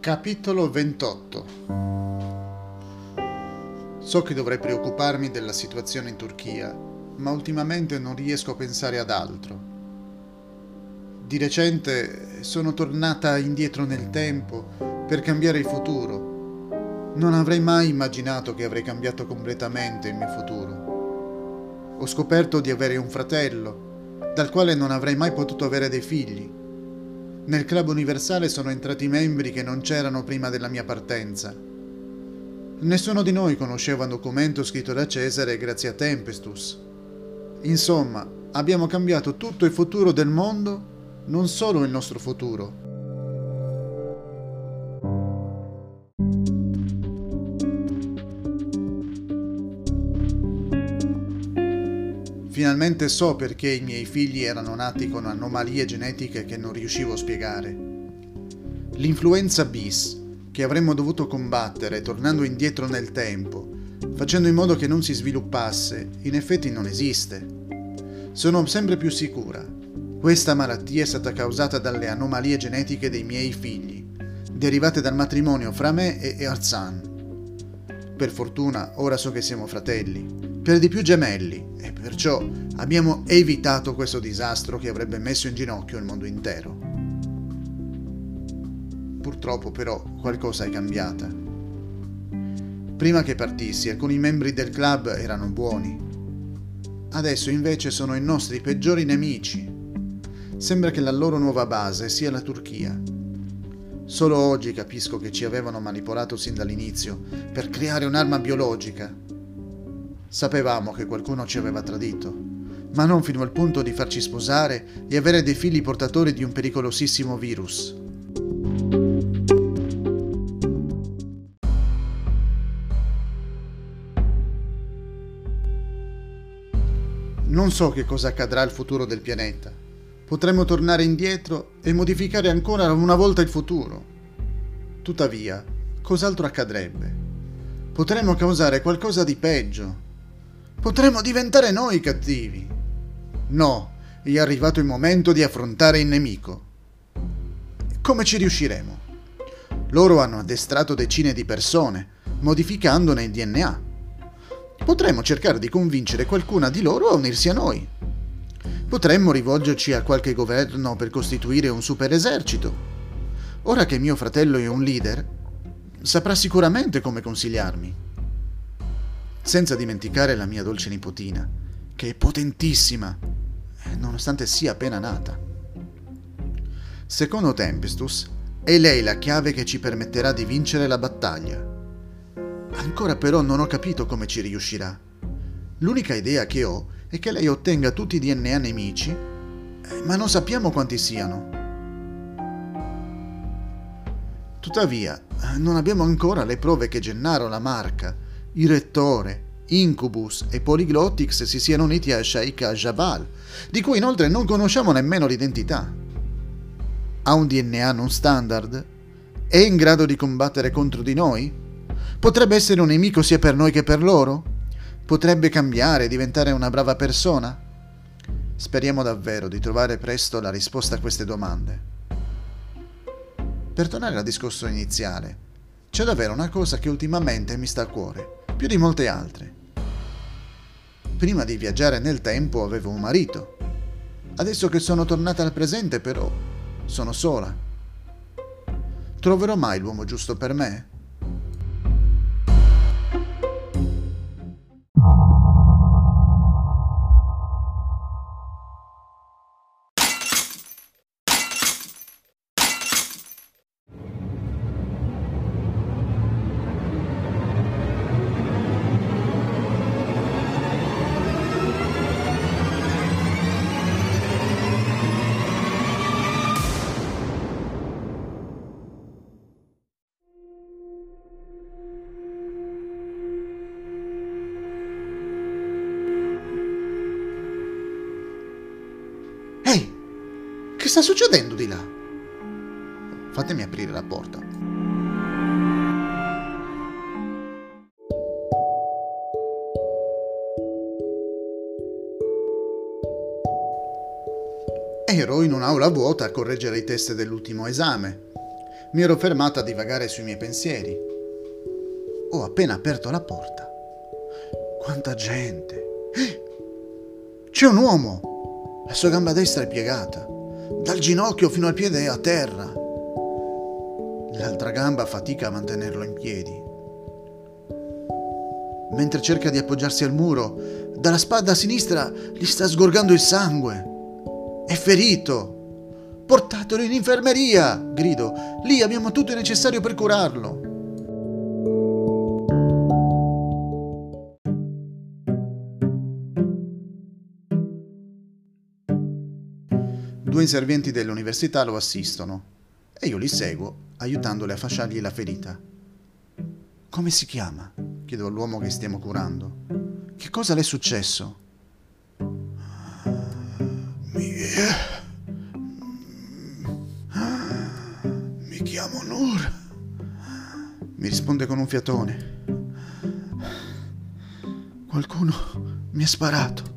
Capitolo 28 So che dovrei preoccuparmi della situazione in Turchia, ma ultimamente non riesco a pensare ad altro. Di recente sono tornata indietro nel tempo per cambiare il futuro. Non avrei mai immaginato che avrei cambiato completamente il mio futuro. Ho scoperto di avere un fratello, dal quale non avrei mai potuto avere dei figli nel club universale sono entrati membri che non c'erano prima della mia partenza. Nessuno di noi conosceva un documento scritto da Cesare grazie a Tempestus. Insomma, abbiamo cambiato tutto il futuro del mondo, non solo il nostro futuro. Finalmente so perché i miei figli erano nati con anomalie genetiche che non riuscivo a spiegare. L'influenza bis, che avremmo dovuto combattere tornando indietro nel tempo, facendo in modo che non si sviluppasse, in effetti non esiste. Sono sempre più sicura. Questa malattia è stata causata dalle anomalie genetiche dei miei figli, derivate dal matrimonio fra me e Arzan. Per fortuna ora so che siamo fratelli per di più gemelli, e perciò abbiamo evitato questo disastro che avrebbe messo in ginocchio il mondo intero. Purtroppo però qualcosa è cambiata. Prima che partissi alcuni membri del club erano buoni. Adesso invece sono i nostri peggiori nemici. Sembra che la loro nuova base sia la Turchia. Solo oggi capisco che ci avevano manipolato sin dall'inizio per creare un'arma biologica Sapevamo che qualcuno ci aveva tradito, ma non fino al punto di farci sposare e avere dei figli portatori di un pericolosissimo virus. Non so che cosa accadrà al futuro del pianeta. Potremmo tornare indietro e modificare ancora una volta il futuro. Tuttavia, cos'altro accadrebbe? Potremmo causare qualcosa di peggio Potremmo diventare noi cattivi. No, è arrivato il momento di affrontare il nemico. Come ci riusciremo? Loro hanno addestrato decine di persone, modificandone il DNA. Potremmo cercare di convincere qualcuna di loro a unirsi a noi. Potremmo rivolgerci a qualche governo per costituire un super esercito. Ora che mio fratello è un leader, saprà sicuramente come consigliarmi senza dimenticare la mia dolce nipotina, che è potentissima, eh, nonostante sia appena nata. Secondo Tempestus, è lei la chiave che ci permetterà di vincere la battaglia. Ancora però non ho capito come ci riuscirà. L'unica idea che ho è che lei ottenga tutti i DNA nemici, eh, ma non sappiamo quanti siano. Tuttavia, eh, non abbiamo ancora le prove che Gennaro la marca il rettore, Incubus e Polyglottix si siano uniti a Shaikh Jabal, di cui inoltre non conosciamo nemmeno l'identità. Ha un DNA non standard? È in grado di combattere contro di noi? Potrebbe essere un nemico sia per noi che per loro? Potrebbe cambiare e diventare una brava persona? Speriamo davvero di trovare presto la risposta a queste domande. Per tornare al discorso iniziale, c'è davvero una cosa che ultimamente mi sta a cuore più di molte altre. Prima di viaggiare nel tempo avevo un marito. Adesso che sono tornata al presente però sono sola. Troverò mai l'uomo giusto per me? Che sta succedendo di là? Fatemi aprire la porta. ero in un'aula vuota a correggere i test dell'ultimo esame. Mi ero fermata a divagare sui miei pensieri. Ho appena aperto la porta. Quanta gente! C'è un uomo! La sua gamba destra è piegata. Dal ginocchio fino al piede a terra. L'altra gamba fatica a mantenerlo in piedi. Mentre cerca di appoggiarsi al muro, dalla spada a sinistra gli sta sgorgando il sangue. È ferito. Portatelo in infermeria, grido. Lì abbiamo tutto il necessario per curarlo. Due inservienti dell'università lo assistono e io li seguo, aiutandoli a fasciargli la ferita. Come si chiama? chiedo all'uomo che stiamo curando. Che cosa le è successo? Mi... Mi chiamo Nur. Mi risponde con un fiatone. Qualcuno mi ha sparato.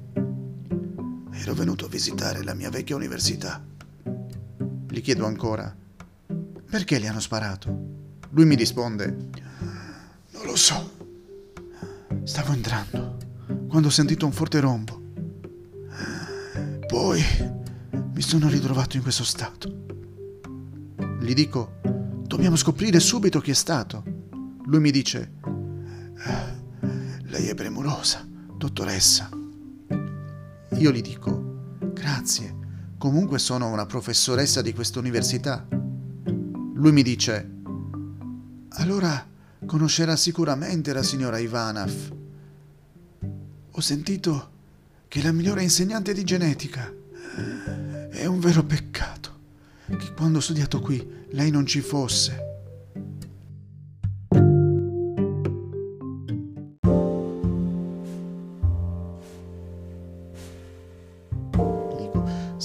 Ero venuto a visitare la mia vecchia università. Gli chiedo ancora, perché le hanno sparato? Lui mi risponde, non lo so. Stavo entrando quando ho sentito un forte rombo. Poi mi sono ritrovato in questo stato. Gli dico, dobbiamo scoprire subito chi è stato. Lui mi dice, lei è premurosa, dottoressa. Io gli dico, grazie, comunque sono una professoressa di questa università. Lui mi dice, allora conoscerà sicuramente la signora Ivanov. Ho sentito che la migliore insegnante di genetica. È un vero peccato che quando ho studiato qui lei non ci fosse.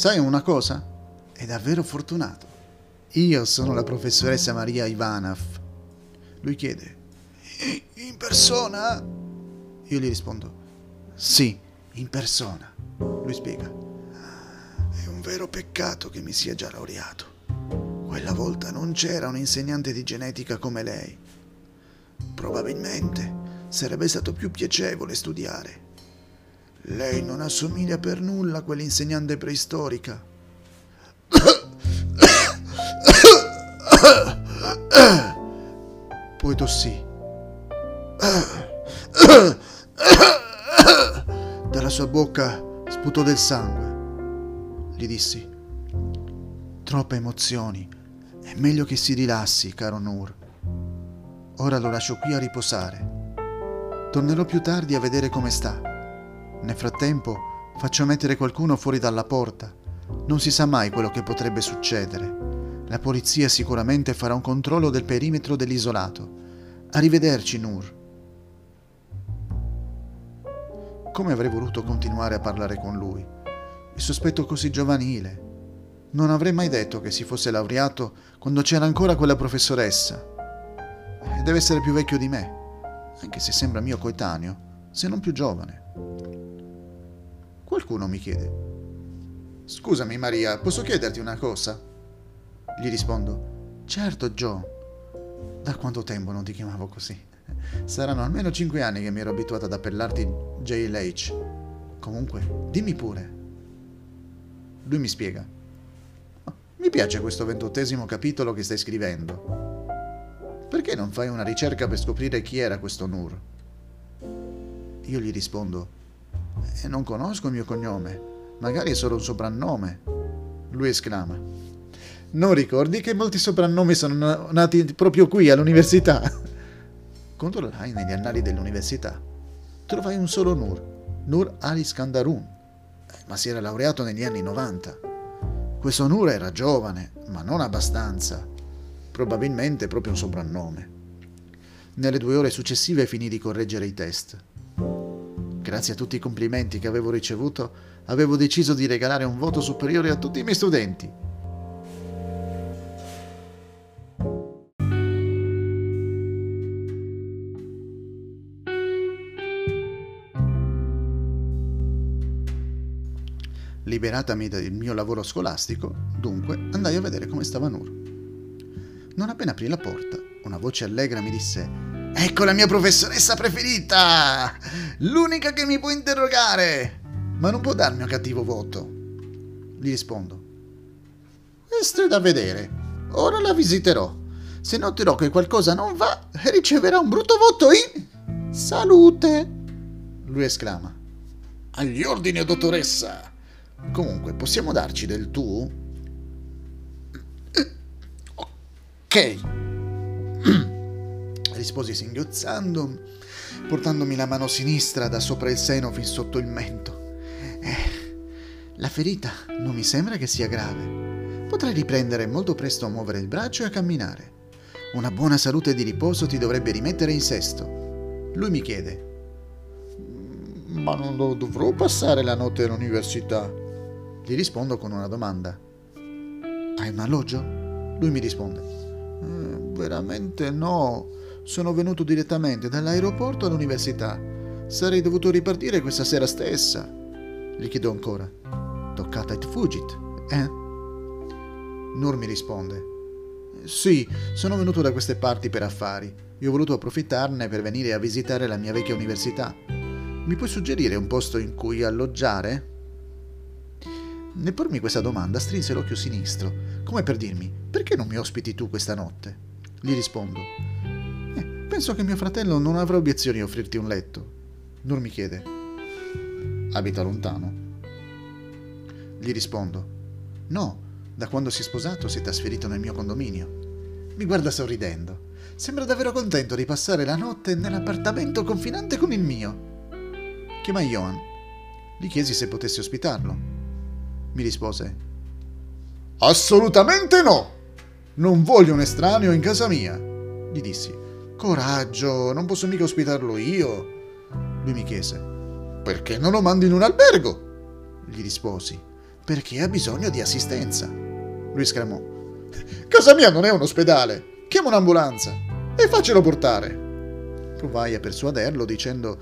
Sai una cosa? È davvero fortunato. Io sono la professoressa Maria Ivanov. Lui chiede, in persona? Io gli rispondo, sì, in persona. Lui spiega, è un vero peccato che mi sia già laureato. Quella volta non c'era un insegnante di genetica come lei. Probabilmente sarebbe stato più piacevole studiare. Lei non assomiglia per nulla a quell'insegnante preistorica. Poi tossì. Dalla sua bocca sputò del sangue. Gli dissi, troppe emozioni, è meglio che si rilassi, caro Nur. Ora lo lascio qui a riposare. Tornerò più tardi a vedere come sta. Nel frattempo faccio mettere qualcuno fuori dalla porta. Non si sa mai quello che potrebbe succedere. La polizia sicuramente farà un controllo del perimetro dell'isolato. Arrivederci, Nur. Come avrei voluto continuare a parlare con lui? Il sospetto così giovanile. Non avrei mai detto che si fosse laureato quando c'era ancora quella professoressa. Deve essere più vecchio di me, anche se sembra mio coetaneo, se non più giovane. Qualcuno mi chiede. Scusami Maria, posso chiederti una cosa? Gli rispondo. Certo, Joe. Da quanto tempo non ti chiamavo così? Saranno almeno cinque anni che mi ero abituata ad appellarti JLH. Comunque, dimmi pure. Lui mi spiega. Mi piace questo ventottesimo capitolo che stai scrivendo. Perché non fai una ricerca per scoprire chi era questo Nur? Io gli rispondo. E non conosco il mio cognome, magari è solo un soprannome. Lui esclama. Non ricordi che molti soprannomi sono nati proprio qui all'università? Controllai negli annali dell'università. Trovai un solo Nur, Nur Ali Skandarun, eh, ma si era laureato negli anni 90. Questo Nur era giovane, ma non abbastanza. Probabilmente proprio un soprannome. Nelle due ore successive finì di correggere i test. Grazie a tutti i complimenti che avevo ricevuto, avevo deciso di regalare un voto superiore a tutti i miei studenti. Liberatami dal mio lavoro scolastico, dunque, andai a vedere come stava Nur. Non appena aprì la porta, una voce allegra mi disse Ecco la mia professoressa preferita! L'unica che mi può interrogare! Ma non può darmi un cattivo voto. Gli rispondo Questo è da vedere. Ora la visiterò. Se noterò che qualcosa non va, riceverà un brutto voto in salute. Lui esclama Agli ordini, dottoressa! Comunque, possiamo darci del tu? Ok. Risposi singhiozzando, portandomi la mano sinistra da sopra il seno fin sotto il mento. Eh, la ferita non mi sembra che sia grave. Potrai riprendere molto presto a muovere il braccio e a camminare. Una buona salute di riposo ti dovrebbe rimettere in sesto. Lui mi chiede: Ma non dovrò passare la notte all'università? Gli rispondo con una domanda. Hai un alloggio? Lui mi risponde. Eh, veramente no. Sono venuto direttamente dall'aeroporto all'università. Sarei dovuto ripartire questa sera stessa. Gli chiedo ancora. Toccata et fugit, eh? Nur mi risponde. Sì, sono venuto da queste parti per affari e ho voluto approfittarne per venire a visitare la mia vecchia università. Mi puoi suggerire un posto in cui alloggiare? Nel pormi questa domanda strinse l'occhio sinistro, come per dirmi perché non mi ospiti tu questa notte? Gli rispondo penso che mio fratello non avrà obiezioni a offrirti un letto. Nur mi chiede abita lontano? Gli rispondo no, da quando si è sposato si è trasferito nel mio condominio. Mi guarda sorridendo. Sembra davvero contento di passare la notte nell'appartamento confinante con il mio. Chiama Johan. Gli chiesi se potessi ospitarlo mi rispose. Assolutamente no! Non voglio un estraneo in casa mia. Gli dissi. Coraggio, non posso mica ospitarlo io. Lui mi chiese. Perché non lo mandi in un albergo? Gli risposi. Perché ha bisogno di assistenza. Lui esclamò. Casa mia non è un ospedale. Chiama un'ambulanza e faccelo portare. Provai a persuaderlo dicendo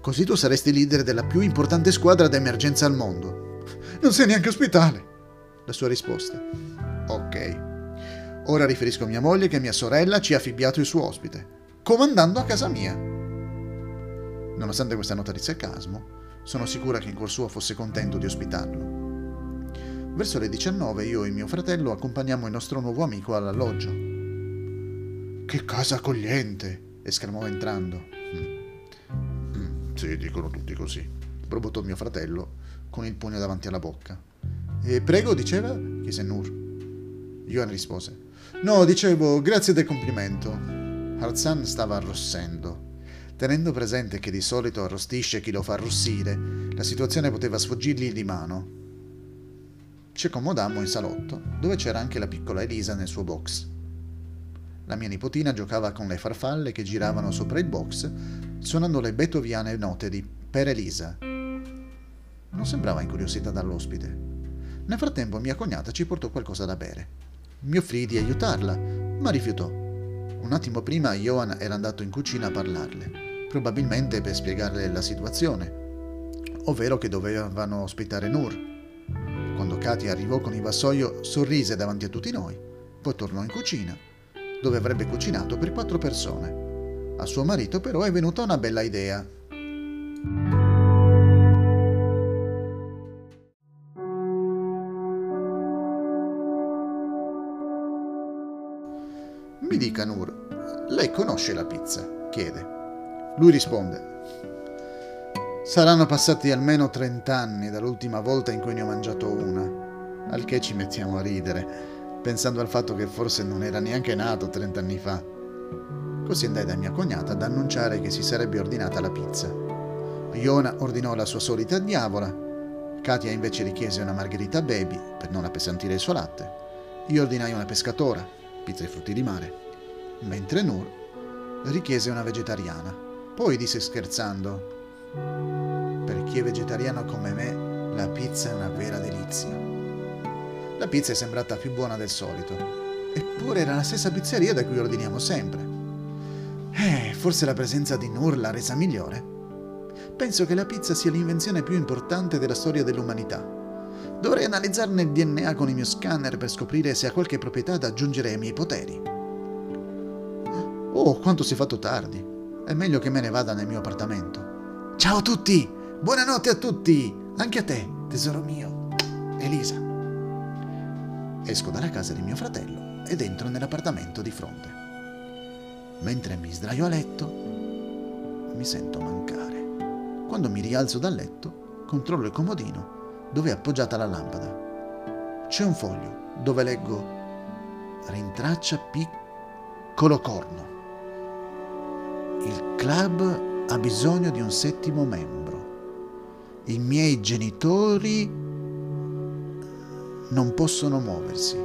Così tu saresti leader della più importante squadra d'emergenza al mondo. Non sei neanche ospitale. La sua risposta. Ok. Ora riferisco a mia moglie che mia sorella ci ha affibbiato il suo ospite, comandando a casa mia. Nonostante questa nota di sarcasmo, sono sicura che in cuor suo fosse contento di ospitarlo. Verso le 19 io e mio fratello accompagniamo il nostro nuovo amico all'alloggio. Che casa accogliente! esclamò entrando. Mm. Mm, sì, dicono tutti così, probottò mio fratello con il pugno davanti alla bocca. E prego, diceva? chiese Nur. Johan rispose. No, dicevo, grazie del complimento. Harzan stava arrossendo. Tenendo presente che di solito arrostisce chi lo fa arrossire, la situazione poteva sfuggirgli di mano. Ci accomodammo in salotto, dove c'era anche la piccola Elisa nel suo box. La mia nipotina giocava con le farfalle che giravano sopra il box, suonando le beethoviane note di Per Elisa, non sembrava incuriosita dall'ospite. Nel frattempo mia cognata ci portò qualcosa da bere. Mi offrì di aiutarla, ma rifiutò. Un attimo prima Johan era andato in cucina a parlarle, probabilmente per spiegarle la situazione, ovvero che dovevano ospitare Nur. Quando Katia arrivò con il vassoio, sorrise davanti a tutti noi, poi tornò in cucina, dove avrebbe cucinato per quattro persone. A suo marito però è venuta una bella idea. Mi dica Nur, lei conosce la pizza? chiede. Lui risponde. Saranno passati almeno 30 anni dall'ultima volta in cui ne ho mangiato una, al che ci mettiamo a ridere, pensando al fatto che forse non era neanche nato 30 anni fa. Così andai da mia cognata ad annunciare che si sarebbe ordinata la pizza. Iona ordinò la sua solita diavola, Katia invece richiese una margherita baby per non appesantire il suo latte. Io ordinai una pescatora, pizza e frutti di mare, mentre Nur richiese una vegetariana. Poi disse scherzando, per chi è vegetariano come me, la pizza è una vera delizia. La pizza è sembrata più buona del solito, eppure era la stessa pizzeria da cui ordiniamo sempre. Eh, forse la presenza di Nur l'ha resa migliore. Penso che la pizza sia l'invenzione più importante della storia dell'umanità. Dovrei analizzarne il DNA con il mio scanner per scoprire se ha qualche proprietà da aggiungere ai miei poteri. Oh, quanto si è fatto tardi. È meglio che me ne vada nel mio appartamento. Ciao a tutti! Buonanotte a tutti! Anche a te, tesoro mio. Elisa. Esco dalla casa di mio fratello ed entro nell'appartamento di fronte. Mentre mi sdraio a letto, mi sento mancare. Quando mi rialzo dal letto, controllo il comodino dove è appoggiata la lampada. C'è un foglio dove leggo Rintraccia piccolo corno. Il club ha bisogno di un settimo membro. I miei genitori non possono muoversi.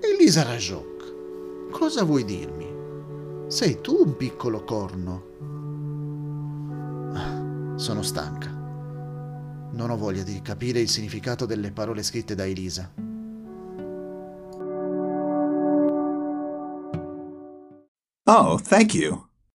Elisa Rajoc, cosa vuoi dirmi? Sei tu un piccolo corno? Ah, sono stanca. Non ho voglia di capire il significato delle parole scritte da Elisa. Oh, thank you.